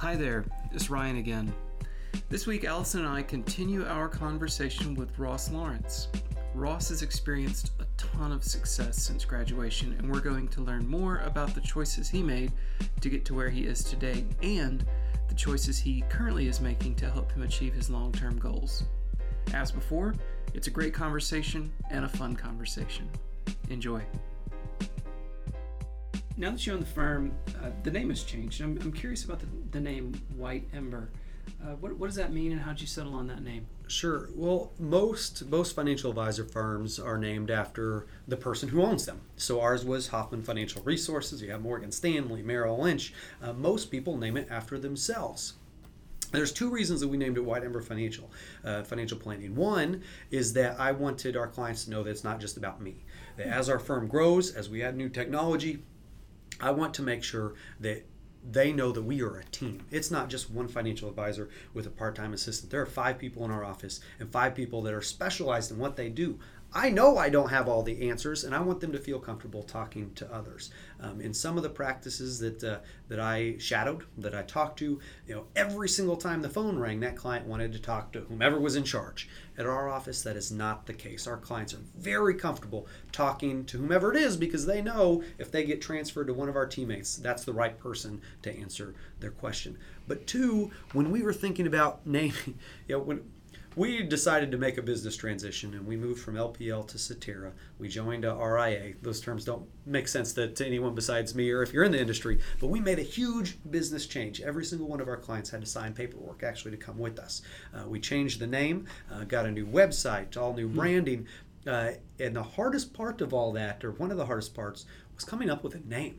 Hi there, it's Ryan again. This week, Allison and I continue our conversation with Ross Lawrence. Ross has experienced a ton of success since graduation, and we're going to learn more about the choices he made to get to where he is today and the choices he currently is making to help him achieve his long term goals. As before, it's a great conversation and a fun conversation. Enjoy. Now that you own the firm, uh, the name has changed. I'm, I'm curious about the, the name White Ember. Uh, what, what does that mean, and how did you settle on that name? Sure. Well, most most financial advisor firms are named after the person who owns them. So ours was Hoffman Financial Resources. You have Morgan Stanley, Merrill Lynch. Uh, most people name it after themselves. There's two reasons that we named it White Ember Financial uh, Financial Planning. One is that I wanted our clients to know that it's not just about me. That as our firm grows, as we add new technology, I want to make sure that they know that we are a team. It's not just one financial advisor with a part time assistant. There are five people in our office and five people that are specialized in what they do. I know I don't have all the answers, and I want them to feel comfortable talking to others. Um, in some of the practices that uh, that I shadowed, that I talked to, you know, every single time the phone rang, that client wanted to talk to whomever was in charge. At our office, that is not the case. Our clients are very comfortable talking to whomever it is because they know if they get transferred to one of our teammates, that's the right person to answer their question. But two, when we were thinking about naming, you know, when we decided to make a business transition and we moved from LPL to Cetera. We joined a RIA. Those terms don't make sense to, to anyone besides me or if you're in the industry, but we made a huge business change. Every single one of our clients had to sign paperwork actually to come with us. Uh, we changed the name, uh, got a new website, all new hmm. branding. Uh, and the hardest part of all that, or one of the hardest parts, was coming up with a name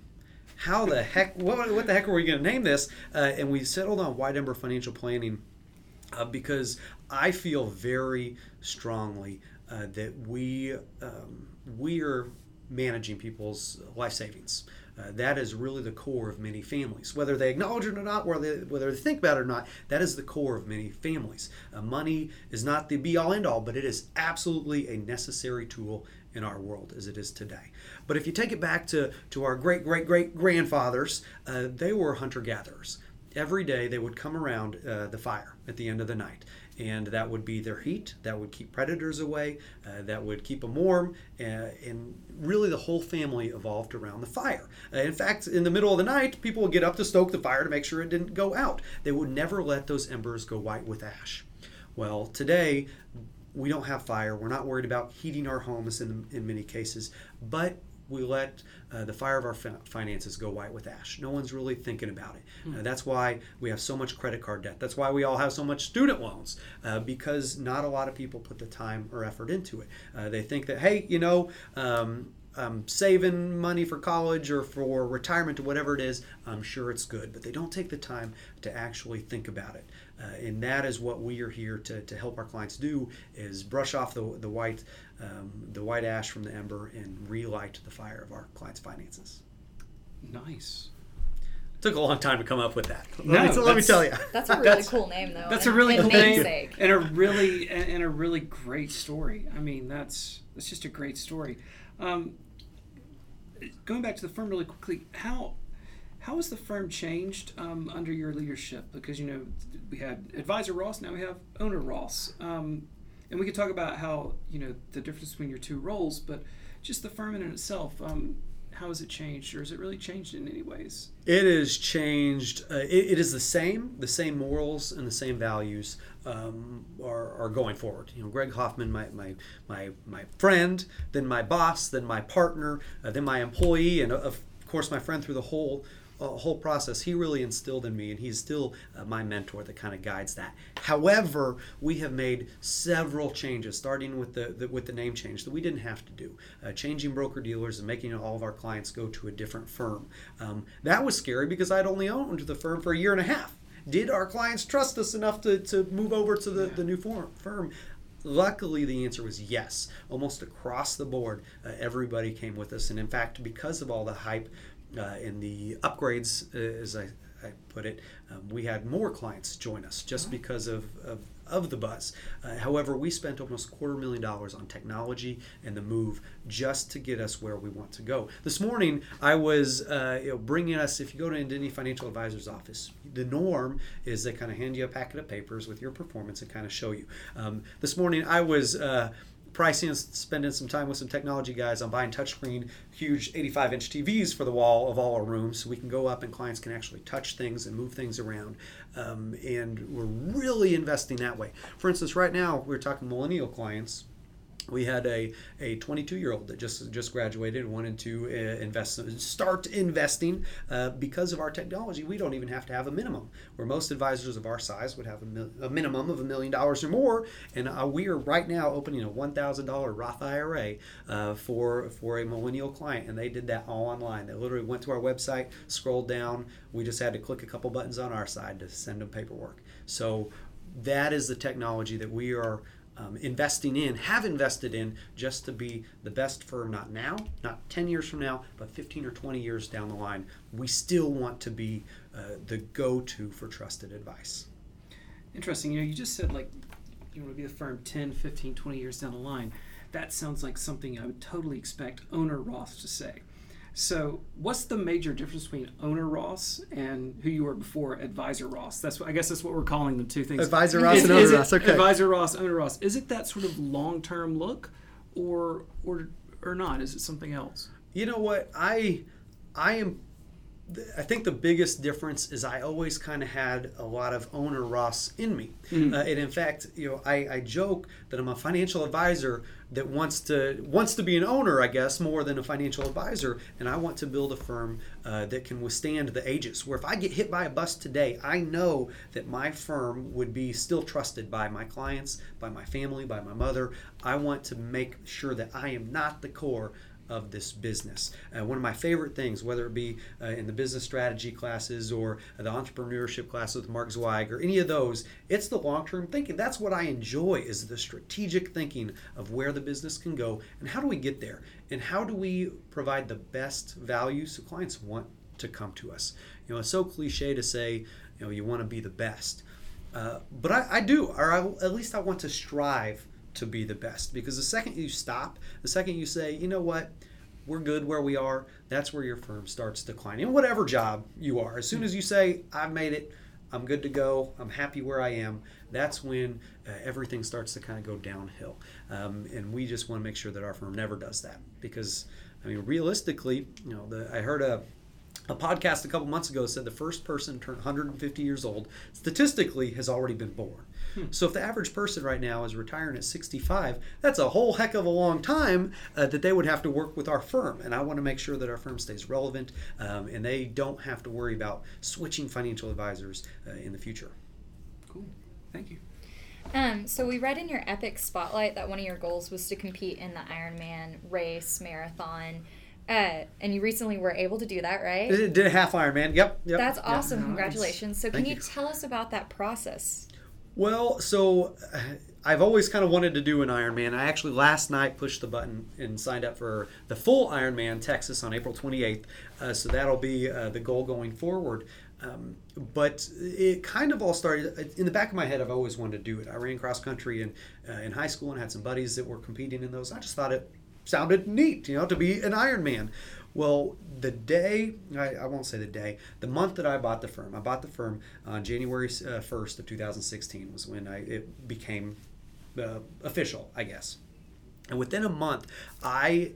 how the heck what, what the heck are we going to name this uh, and we settled on white ember financial planning uh, because I feel very strongly uh, that we um, we are managing people's life savings. Uh, that is really the core of many families, whether they acknowledge it or not, whether they, whether they think about it or not. That is the core of many families. Uh, money is not the be all end all, but it is absolutely a necessary tool in our world as it is today. But if you take it back to, to our great great great grandfathers, uh, they were hunter gatherers every day they would come around uh, the fire at the end of the night. And that would be their heat that would keep predators away uh, that would keep them warm uh, and really the whole family evolved around the fire. Uh, in fact in the middle of the night people would get up to stoke the fire to make sure it didn't go out. They would never let those embers go white with ash. Well today we don't have fire. We're not worried about heating our homes in, in many cases. But we let uh, the fire of our finances go white with ash. No one's really thinking about it. Hmm. Uh, that's why we have so much credit card debt. That's why we all have so much student loans uh, because not a lot of people put the time or effort into it. Uh, they think that, hey, you know, um, um, saving money for college or for retirement or whatever it is, I'm sure it's good. But they don't take the time to actually think about it. Uh, and that is what we are here to, to help our clients do is brush off the, the white um, the white ash from the ember and relight the fire of our clients' finances. Nice. Took a long time to come up with that. No, let, me, let me tell you. That's a really that's, cool name, though. That's a really cool name, and a really and a really great story. I mean, that's that's just a great story. Um, going back to the firm really quickly, how how has the firm changed um, under your leadership? Because you know we had advisor Ross, now we have owner Ross, um, and we could talk about how you know the difference between your two roles, but just the firm in itself. Um, how has it changed, or has it really changed in any ways? It has changed. Uh, it, it is the same. The same morals and the same values um, are, are going forward. You know, Greg Hoffman, my my my my friend, then my boss, then my partner, uh, then my employee, and of course my friend through the whole whole process, he really instilled in me, and he's still uh, my mentor that kind of guides that. However, we have made several changes, starting with the, the with the name change that we didn't have to do, uh, changing broker dealers and making all of our clients go to a different firm. Um, that was scary because I'd only owned the firm for a year and a half. Did our clients trust us enough to, to move over to the, the new firm? Luckily, the answer was yes. Almost across the board, uh, everybody came with us. And in fact, because of all the hype uh, and the upgrades, uh, as I, I put it, um, we had more clients join us just because of, of of the buzz. Uh, however, we spent almost a quarter million dollars on technology and the move just to get us where we want to go. This morning, I was uh, you know, bringing us, if you go to any financial advisor's office, the norm is they kind of hand you a packet of papers with your performance and kind of show you. Um, this morning, I was. Uh, pricing and spending some time with some technology guys on buying touchscreen, huge 85 inch TVs for the wall of all our rooms so we can go up and clients can actually touch things and move things around. Um, and we're really investing that way. For instance, right now, we're talking millennial clients we had a, a 22 year old that just just graduated and wanted to uh, invest start investing uh, because of our technology we don't even have to have a minimum. Where most advisors of our size would have a, mil- a minimum of a million dollars or more and uh, we are right now opening a $1000 roth ira uh, for for a millennial client and they did that all online. They literally went to our website scrolled down. We just had to click a couple buttons on our side to send them paperwork. So that is the technology that we are um, investing in, have invested in, just to be the best firm, not now, not 10 years from now, but 15 or 20 years down the line. We still want to be uh, the go to for trusted advice. Interesting. You know, you just said like you want to be the firm 10, 15, 20 years down the line. That sounds like something I would totally expect owner Ross to say. So, what's the major difference between owner Ross and who you were before, advisor Ross? That's what, I guess that's what we're calling the two things. Advisor Ross is, and owner Ross. Okay. Advisor Ross, owner Ross. Is it that sort of long term look, or or or not? Is it something else? You know what I I am I think the biggest difference is I always kind of had a lot of owner Ross in me, mm-hmm. uh, and in fact, you know, I, I joke that I'm a financial advisor that wants to wants to be an owner, I guess, more than a financial advisor, and I want to build a firm uh, that can withstand the ages. Where if I get hit by a bus today, I know that my firm would be still trusted by my clients, by my family, by my mother. I want to make sure that I am not the core of this business. Uh, one of my favorite things, whether it be uh, in the business strategy classes or the entrepreneurship class with Mark Zweig or any of those, it's the long-term thinking. That's what I enjoy is the strategic thinking of where the business can go and how do we get there and how do we provide the best value so clients want to come to us. You know, it's so cliche to say, you know, you want to be the best. Uh, but I, I, do, or I, at least I want to strive to be the best. Because the second you stop, the second you say, you know what, we're good where we are, that's where your firm starts declining. In whatever job you are, as soon as you say, I've made it, I'm good to go, I'm happy where I am, that's when uh, everything starts to kind of go downhill. Um, and we just want to make sure that our firm never does that. Because, I mean, realistically, you know, the, I heard a a podcast a couple months ago said the first person turned 150 years old statistically has already been born. Hmm. So if the average person right now is retiring at 65, that's a whole heck of a long time uh, that they would have to work with our firm. And I want to make sure that our firm stays relevant um, and they don't have to worry about switching financial advisors uh, in the future. Cool. Thank you. Um, so we read in your Epic Spotlight that one of your goals was to compete in the Ironman race marathon. Uh, and you recently were able to do that, right? Did a half Ironman. Yep. yep That's awesome. Yep. Congratulations. So, Thank can you, you tell us about that process? Well, so uh, I've always kind of wanted to do an Ironman. I actually last night pushed the button and signed up for the full Ironman Texas on April 28th. Uh, so that'll be uh, the goal going forward. Um, but it kind of all started in the back of my head. I've always wanted to do it. I ran cross country in uh, in high school and had some buddies that were competing in those. I just thought it sounded neat, you know, to be an Iron Man. Well, the day, I, I, won't say the day, the month that I bought the firm, I bought the firm on January uh, 1st of 2016 was when I, it became uh, official, I guess. And within a month, I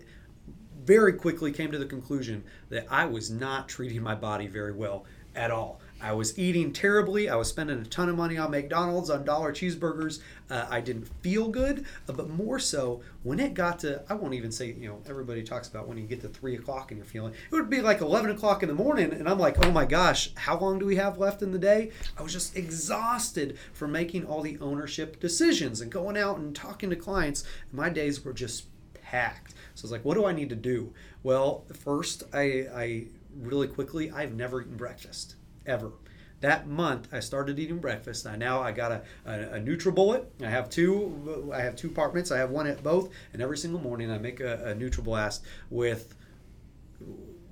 very quickly came to the conclusion that I was not treating my body very well at all. I was eating terribly. I was spending a ton of money on McDonald's, on dollar cheeseburgers. Uh, I didn't feel good, uh, but more so when it got to, I won't even say, you know, everybody talks about when you get to three o'clock and you're feeling, it would be like 11 o'clock in the morning. And I'm like, oh my gosh, how long do we have left in the day? I was just exhausted from making all the ownership decisions and going out and talking to clients. My days were just packed. So I was like, what do I need to do? Well, first, I, I really quickly, I've never eaten breakfast ever. That month, I started eating breakfast. I now I got a, a, a NutriBullet. I have two. I have two apartments. I have one at both, and every single morning I make a, a NutriBlast with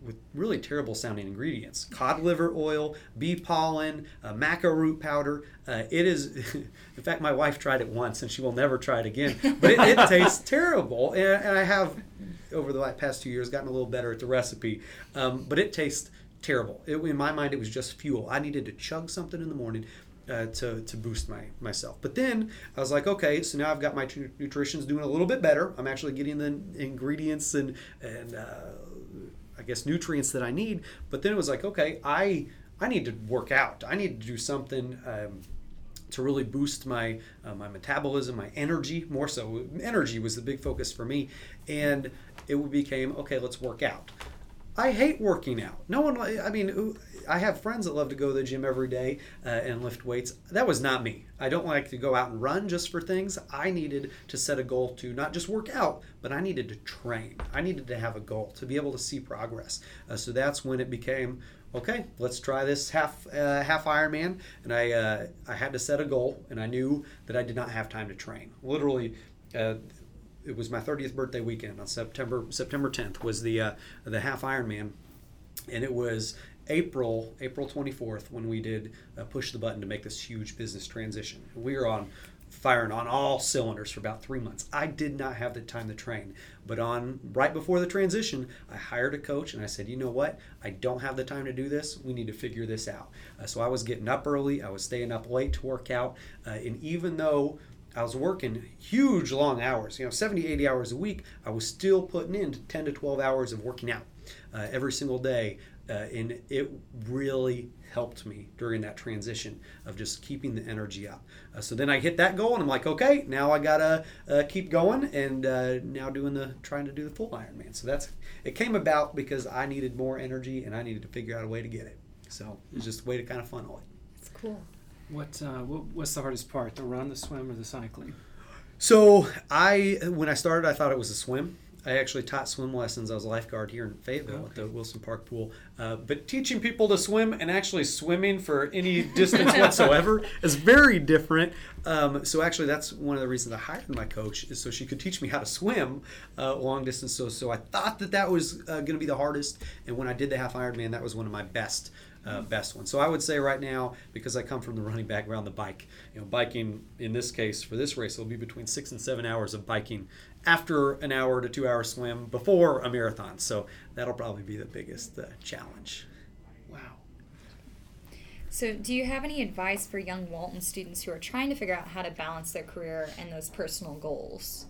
with really terrible sounding ingredients cod liver oil, bee pollen, uh, maca root powder. Uh, it is, in fact, my wife tried it once and she will never try it again. But it, it tastes terrible. And, and, I have, over the past two years, gotten a little better at the recipe. Um, but it tastes terrible. It, in my mind, it was just fuel. I needed to chug something in the morning. Uh, to, to boost my myself. But then I was like, okay, so now I've got my nutrition's doing a little bit better. I'm actually getting the ingredients and and uh, I guess nutrients that I need. But then it was like, okay, I I need to work out. I need to do something. Um, to really boost my uh, my metabolism, my energy more so. Energy was the big focus for me, and it became okay. Let's work out. I hate working out. No one, I mean, I have friends that love to go to the gym every day uh, and lift weights. That was not me. I don't like to go out and run just for things. I needed to set a goal to not just work out, but I needed to train. I needed to have a goal to be able to see progress. Uh, so that's when it became okay. Let's try this half uh, half Ironman, and I uh, I had to set a goal, and I knew that I did not have time to train. Literally uh, it was my 30th birthday weekend on September September 10th was the uh, the half Ironman, and it was April April 24th when we did uh, push the button to make this huge business transition. We were on firing on all cylinders for about three months. I did not have the time to train, but on right before the transition, I hired a coach and I said, you know what? I don't have the time to do this. We need to figure this out. Uh, so I was getting up early. I was staying up late to work out, uh, and even though I was working huge long hours, you know, 70, 80 hours a week. I was still putting in 10 to 12 hours of working out uh, every single day. Uh, and it really helped me during that transition of just keeping the energy up. Uh, so then I hit that goal, and I'm like, okay, now I gotta uh, keep going, and uh, now doing the trying to do the full Ironman. So that's it came about because I needed more energy, and I needed to figure out a way to get it. So it's just a way to kind of funnel it. It's cool. What, uh, what what's the hardest part? The run, the swim, or the cycling? So I, when I started, I thought it was a swim. I actually taught swim lessons. I was a lifeguard here in Fayetteville okay. at the Wilson Park pool. Uh, but teaching people to swim and actually swimming for any distance whatsoever is very different. Um, so actually, that's one of the reasons I hired my coach is so she could teach me how to swim uh, long distance. So so I thought that that was uh, going to be the hardest. And when I did the half Ironman, that was one of my best uh, best one. So I would say right now, because I come from the running background, the bike, you know, biking in this case for this race will be between six and seven hours of biking after an hour to two hour swim before a marathon. So that'll probably be the biggest uh, challenge. Wow. So, do you have any advice for young Walton students who are trying to figure out how to balance their career and those personal goals?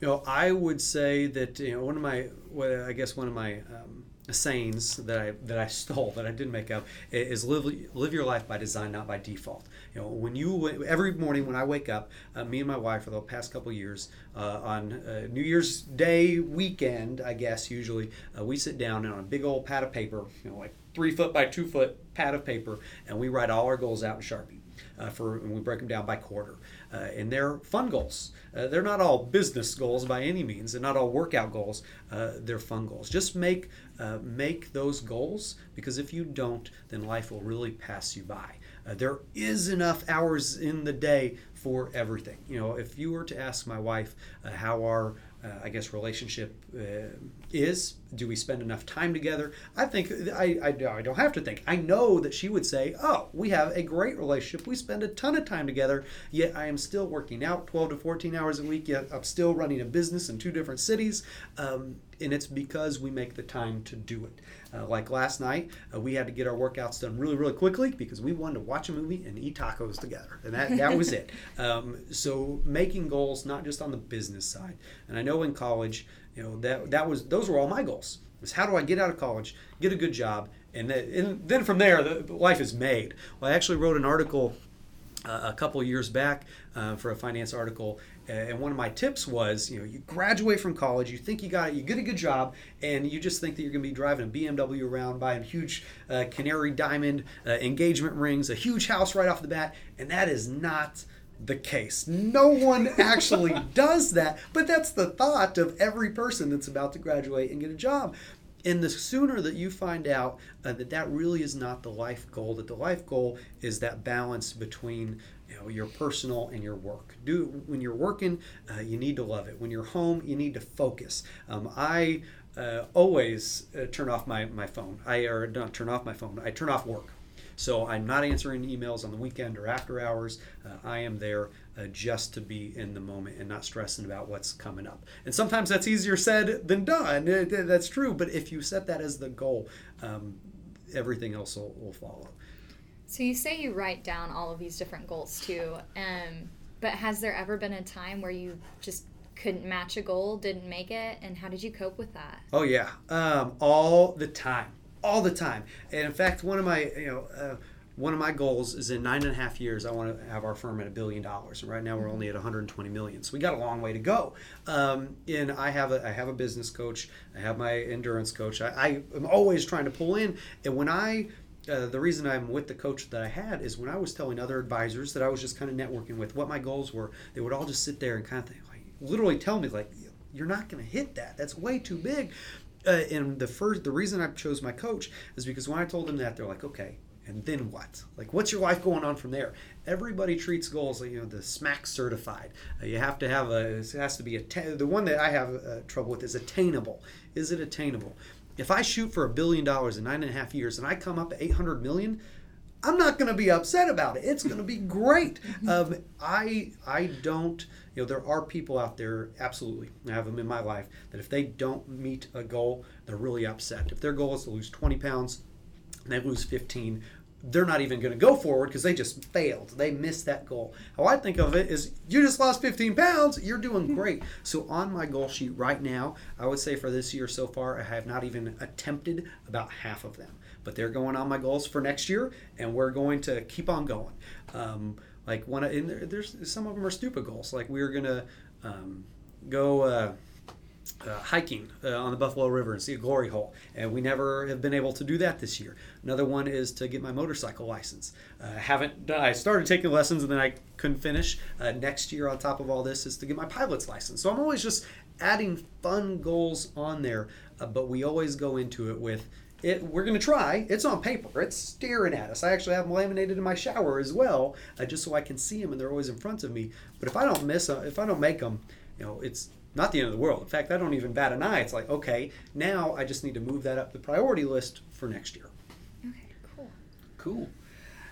You know, I would say that you know one of my, well, I guess one of my um, sayings that I that I stole that I didn't make up is live live your life by design, not by default. You know, when you every morning when I wake up, uh, me and my wife for the past couple years uh, on uh, New Year's Day weekend, I guess usually uh, we sit down and on a big old pad of paper, you know, like three foot by two foot pad of paper, and we write all our goals out in Sharpie. Uh, for and we break them down by quarter, uh, and they're fun goals. Uh, they're not all business goals by any means. They're not all workout goals. They're fun goals. Just make make those goals because if you don't, then life will really pass you by. Uh, there is enough hours in the day for everything. You know, if you were to ask my wife uh, how our uh, I guess relationship is. Do we spend enough time together? I think I, I, I, don't have to think. I know that she would say, "Oh, we have a great relationship. We spend a ton of time together. Yet I am still working out 12 to 14 hours a week. Yet I'm still running a business in two different cities, um, and it's because we make the time to do it." Uh, like last night, uh, we had to get our workouts done really, really quickly because we wanted to watch a movie and eat tacos together, and that, that was it. Um, so making goals not just on the business side, and I know in college, you know that that was those were all my goals. Was how do I get out of college, get a good job, and and then from there, the life is made. Well, I actually wrote an article uh, a couple years back uh, for a finance article and one of my tips was you know you graduate from college you think you got it you get a good job and you just think that you're going to be driving a bmw around buying huge uh, canary diamond uh, engagement rings a huge house right off the bat and that is not the case no one actually does that but that's the thought of every person that's about to graduate and get a job and the sooner that you find out uh, that that really is not the life goal that the life goal is that balance between you know, your personal and your work. Do when you're working, uh, you need to love it. When you're home, you need to focus. Um, I uh, always uh, turn off my, my phone. I or don't turn off my phone. I turn off work. So I'm not answering emails on the weekend or after hours. Uh, I am there uh, just to be in the moment and not stressing about what's coming up. And sometimes that's easier said than done. that's true. But if you set that as the goal, um, everything else will, will, follow. So you say you write down all of these different goals too. Um, but has there ever been a time where you just couldn't match a goal, didn't make it, and how did you cope with that? Oh yeah, um, all the time, all the time. And in fact, one of my you know. Uh, one of my goals is in nine and a half years, I want to have our firm at a billion dollars. And right now, we're only at 120 million, so we got a long way to go. Um, and I have a I have a business coach, I have my endurance coach. I, I am always trying to pull in. And when I uh, the reason I'm with the coach that I had is when I was telling other advisors that I was just kind of networking with what my goals were, they would all just sit there and kind of think, literally tell me like you're not going to hit that. That's way too big. Uh, and the first, the reason I chose my coach is because when I told them that, they're like, okay, and then what? Like, what's your life going on from there? Everybody treats goals like you know the SMART certified. Uh, you have to have a. It has to be a. The one that I have uh, trouble with is attainable. Is it attainable? If I shoot for a billion dollars in nine and a half years and I come up to eight hundred million, I'm not going to be upset about it. It's going to be great. Um, I I don't you know there are people out there absolutely i have them in my life that if they don't meet a goal they're really upset. If their goal is to lose 20 pounds and they lose 15 they're not even going to go forward because they just failed. They missed that goal. How i think of it is you just lost 15 pounds. You're doing great. So on my goal sheet right now i would say for this year so far i have not even attempted about half of them. But they're going on my goals for next year and we're going to keep on going. Um, like one, in there, there's some of them are stupid goals. Like we are gonna um, go uh, uh, hiking uh, on the Buffalo River and see a glory hole, and we never have been able to do that this year. Another one is to get my motorcycle license. Uh, haven't I started taking lessons and then I couldn't finish. Uh, next year, on top of all this, is to get my pilot's license. So I'm always just adding fun goals on there, uh, but we always go into it with it, we're going to try. It's on paper. It's staring at us. I actually have them laminated in my shower as well, uh, just so I can see them and they're always in front of me. But if I don't miss them, if I don't make them, you know, it's not the end of the world. In fact, I don't even bat an eye. It's like, okay, now I just need to move that up the priority list for next year. Okay, cool. Cool.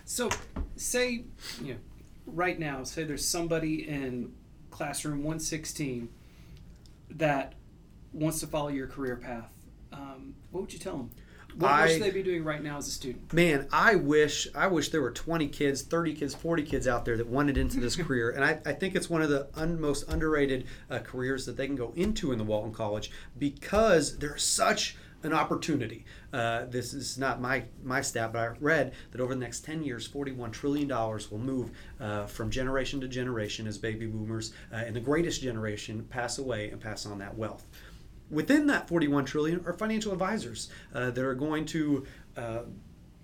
So, say, you know, right now, say there's somebody in classroom 116 that wants to follow your career path. Um, what would you tell them? What, I, should they be doing right now as a student? Man, I wish I wish there were 20 kids, 30 kids, 40 kids out there that wanted into this career. And I, I think it's one of the un, most underrated uh, careers that they can go into in the Walton College because there's such an opportunity. Uh, this is not my my stat, but I read that over the next 10 years, 41 trillion dollars will move uh, from generation to generation as baby boomers uh, and the greatest generation pass away and pass on that wealth within that 41 trillion are financial advisors uh, that are going to uh,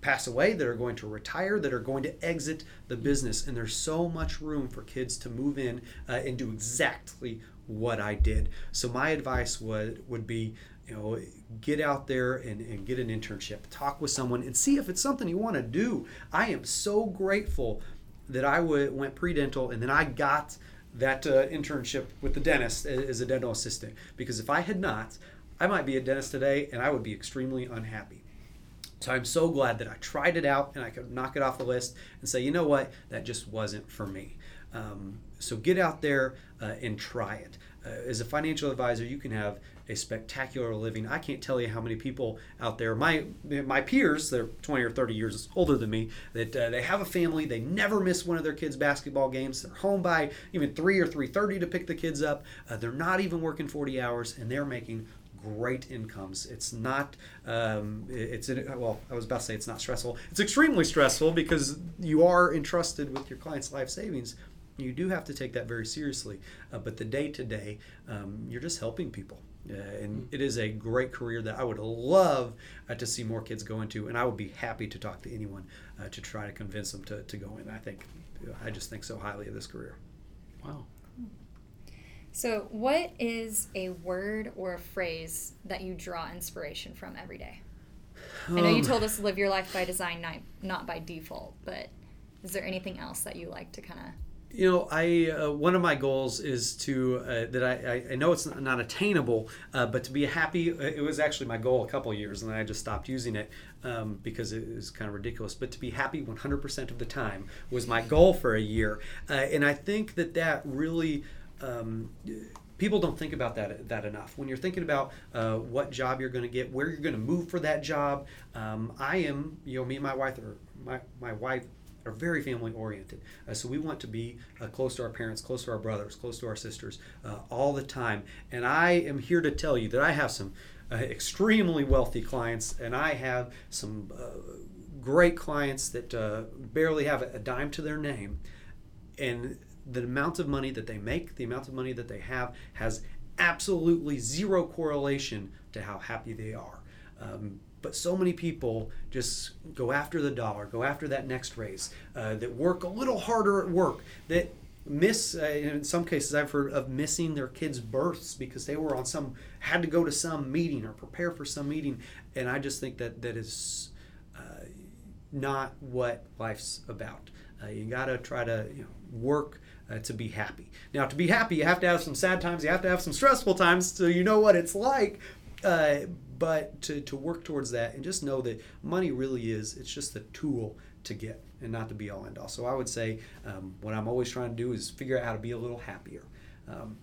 pass away that are going to retire that are going to exit the business. And there's so much room for kids to move in uh, and do exactly what i did. So my advice would would be you know get out there and, and get an internship. Talk with someone and see if it's something you want to do. I am so grateful that i w- went pre-dental and then i got that uh, internship with the dentist as a dental assistant because if I had not, I might be a dentist today and I would be extremely unhappy. So I'm so glad that I tried it out and I could knock it off the list and say, you know what, that just wasn't for me. Um, so get out there uh, and try it. Uh, as a financial advisor, you can have a spectacular living. I can't tell you how many people out there, my my peers, they're 20 or 30 years older than me, that uh, they have a family, they never miss one of their kids' basketball games. They're home by even 3 or 3:30 to pick the kids up. Uh, they're not even working 40 hours, and they're making great incomes. It's not. Um, it's well. I was about to say it's not stressful. It's extremely stressful because you are entrusted with your client's life savings. You do have to take that very seriously. Uh, but the day to day, you're just helping people. Uh, and it is a great career that I would love uh, to see more kids go into, and I would be happy to talk to anyone uh, to try to convince them to, to go in. I think, I just think so highly of this career. Wow. So, what is a word or a phrase that you draw inspiration from every day? Um, I know you um, told us to live your life by design, not, not by default, but is there anything else that you like to kind of you know, I uh, one of my goals is to uh, that I, I know it's not attainable, uh, but to be happy. Uh, it was actually my goal a couple years, and then I just stopped using it um, because it was kind of ridiculous. But to be happy 100% of the time was my goal for a year, uh, and I think that that really. Um, people don't think about that that enough. When you're thinking about uh, what job you're going to get, where you're going to move for that job, um, I am, you know, me and my wife are my my wife are very family oriented. Uh, so we want to be uh, close to our parents, close to our brothers, close to our sisters uh, all the time. And I am here to tell you that I have some uh, extremely wealthy clients, and I have some uh, great clients that barely have a dime to their name. And the amount of money that they make, the amount of money that they have, has absolutely zero correlation to how happy they are. Um, but so many people just go after the dollar, go after that next raise, uh, that work a little harder at work, that miss uh, in some cases i've heard of missing their kids births because they were on some had to go to some meeting or prepare for some meeting and i just think that that is uh, not what life's about uh, you got to try to you know, work uh, to be happy. Now to be happy you have to have some sad times you have to have some stressful times so you know what it's like uh, but to, to work towards that and just know that money really is it's just a tool to get and not to be all end all. So i would say um, what i'm always trying to do is figure out how to be a little happier. Um,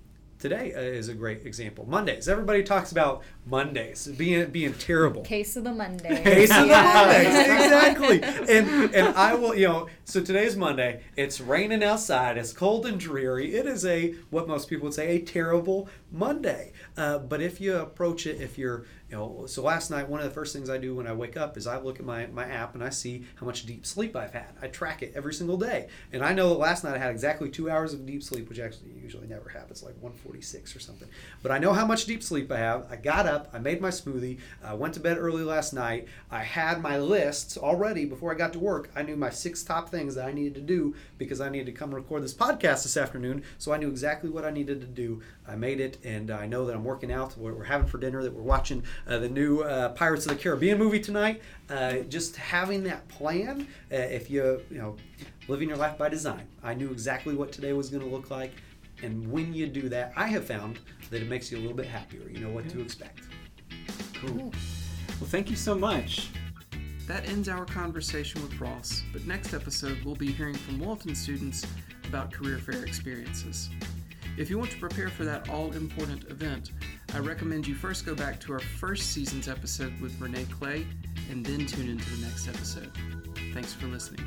today uh, is a great example. Mondays. Everybody talks about Mondays being being terrible. Case of the Monday. Case of the Mondays. Exactly. And and I will, you know, so today's Monday. It's raining outside. It's cold and dreary. It is a what most people would say a terrible Monday. Uh, but if you approach it, if you're you know, so last night one of the first things I do when I wake up is I look at my, my app and I see how much deep sleep I've had. I track it every single day, and I know that last night I had exactly two hours of deep sleep, which actually usually never happens, like 146 or something. But I know how much deep sleep I have. I got up, I made my smoothie, I went to bed early last night. I had my lists already before I got to work. I knew my six top things that I needed to do because I needed to come record this podcast this afternoon. So I knew exactly what I needed to do. I made it, and I know that I'm working out. What we're having for dinner, that we're watching uh, the new uh, Pirates of the Caribbean movie tonight. Uh, just having that plan, uh, if you you know, living your life by design. I knew exactly what today was going to look like, and when you do that, I have found that it makes you a little bit happier. You know what to expect. Cool. Well, thank you so much. That ends our conversation with Ross, but next episode we'll be hearing from Walton students about career fair experiences. If you want to prepare for that all important event, I recommend you first go back to our first season's episode with Renee Clay and then tune into the next episode. Thanks for listening.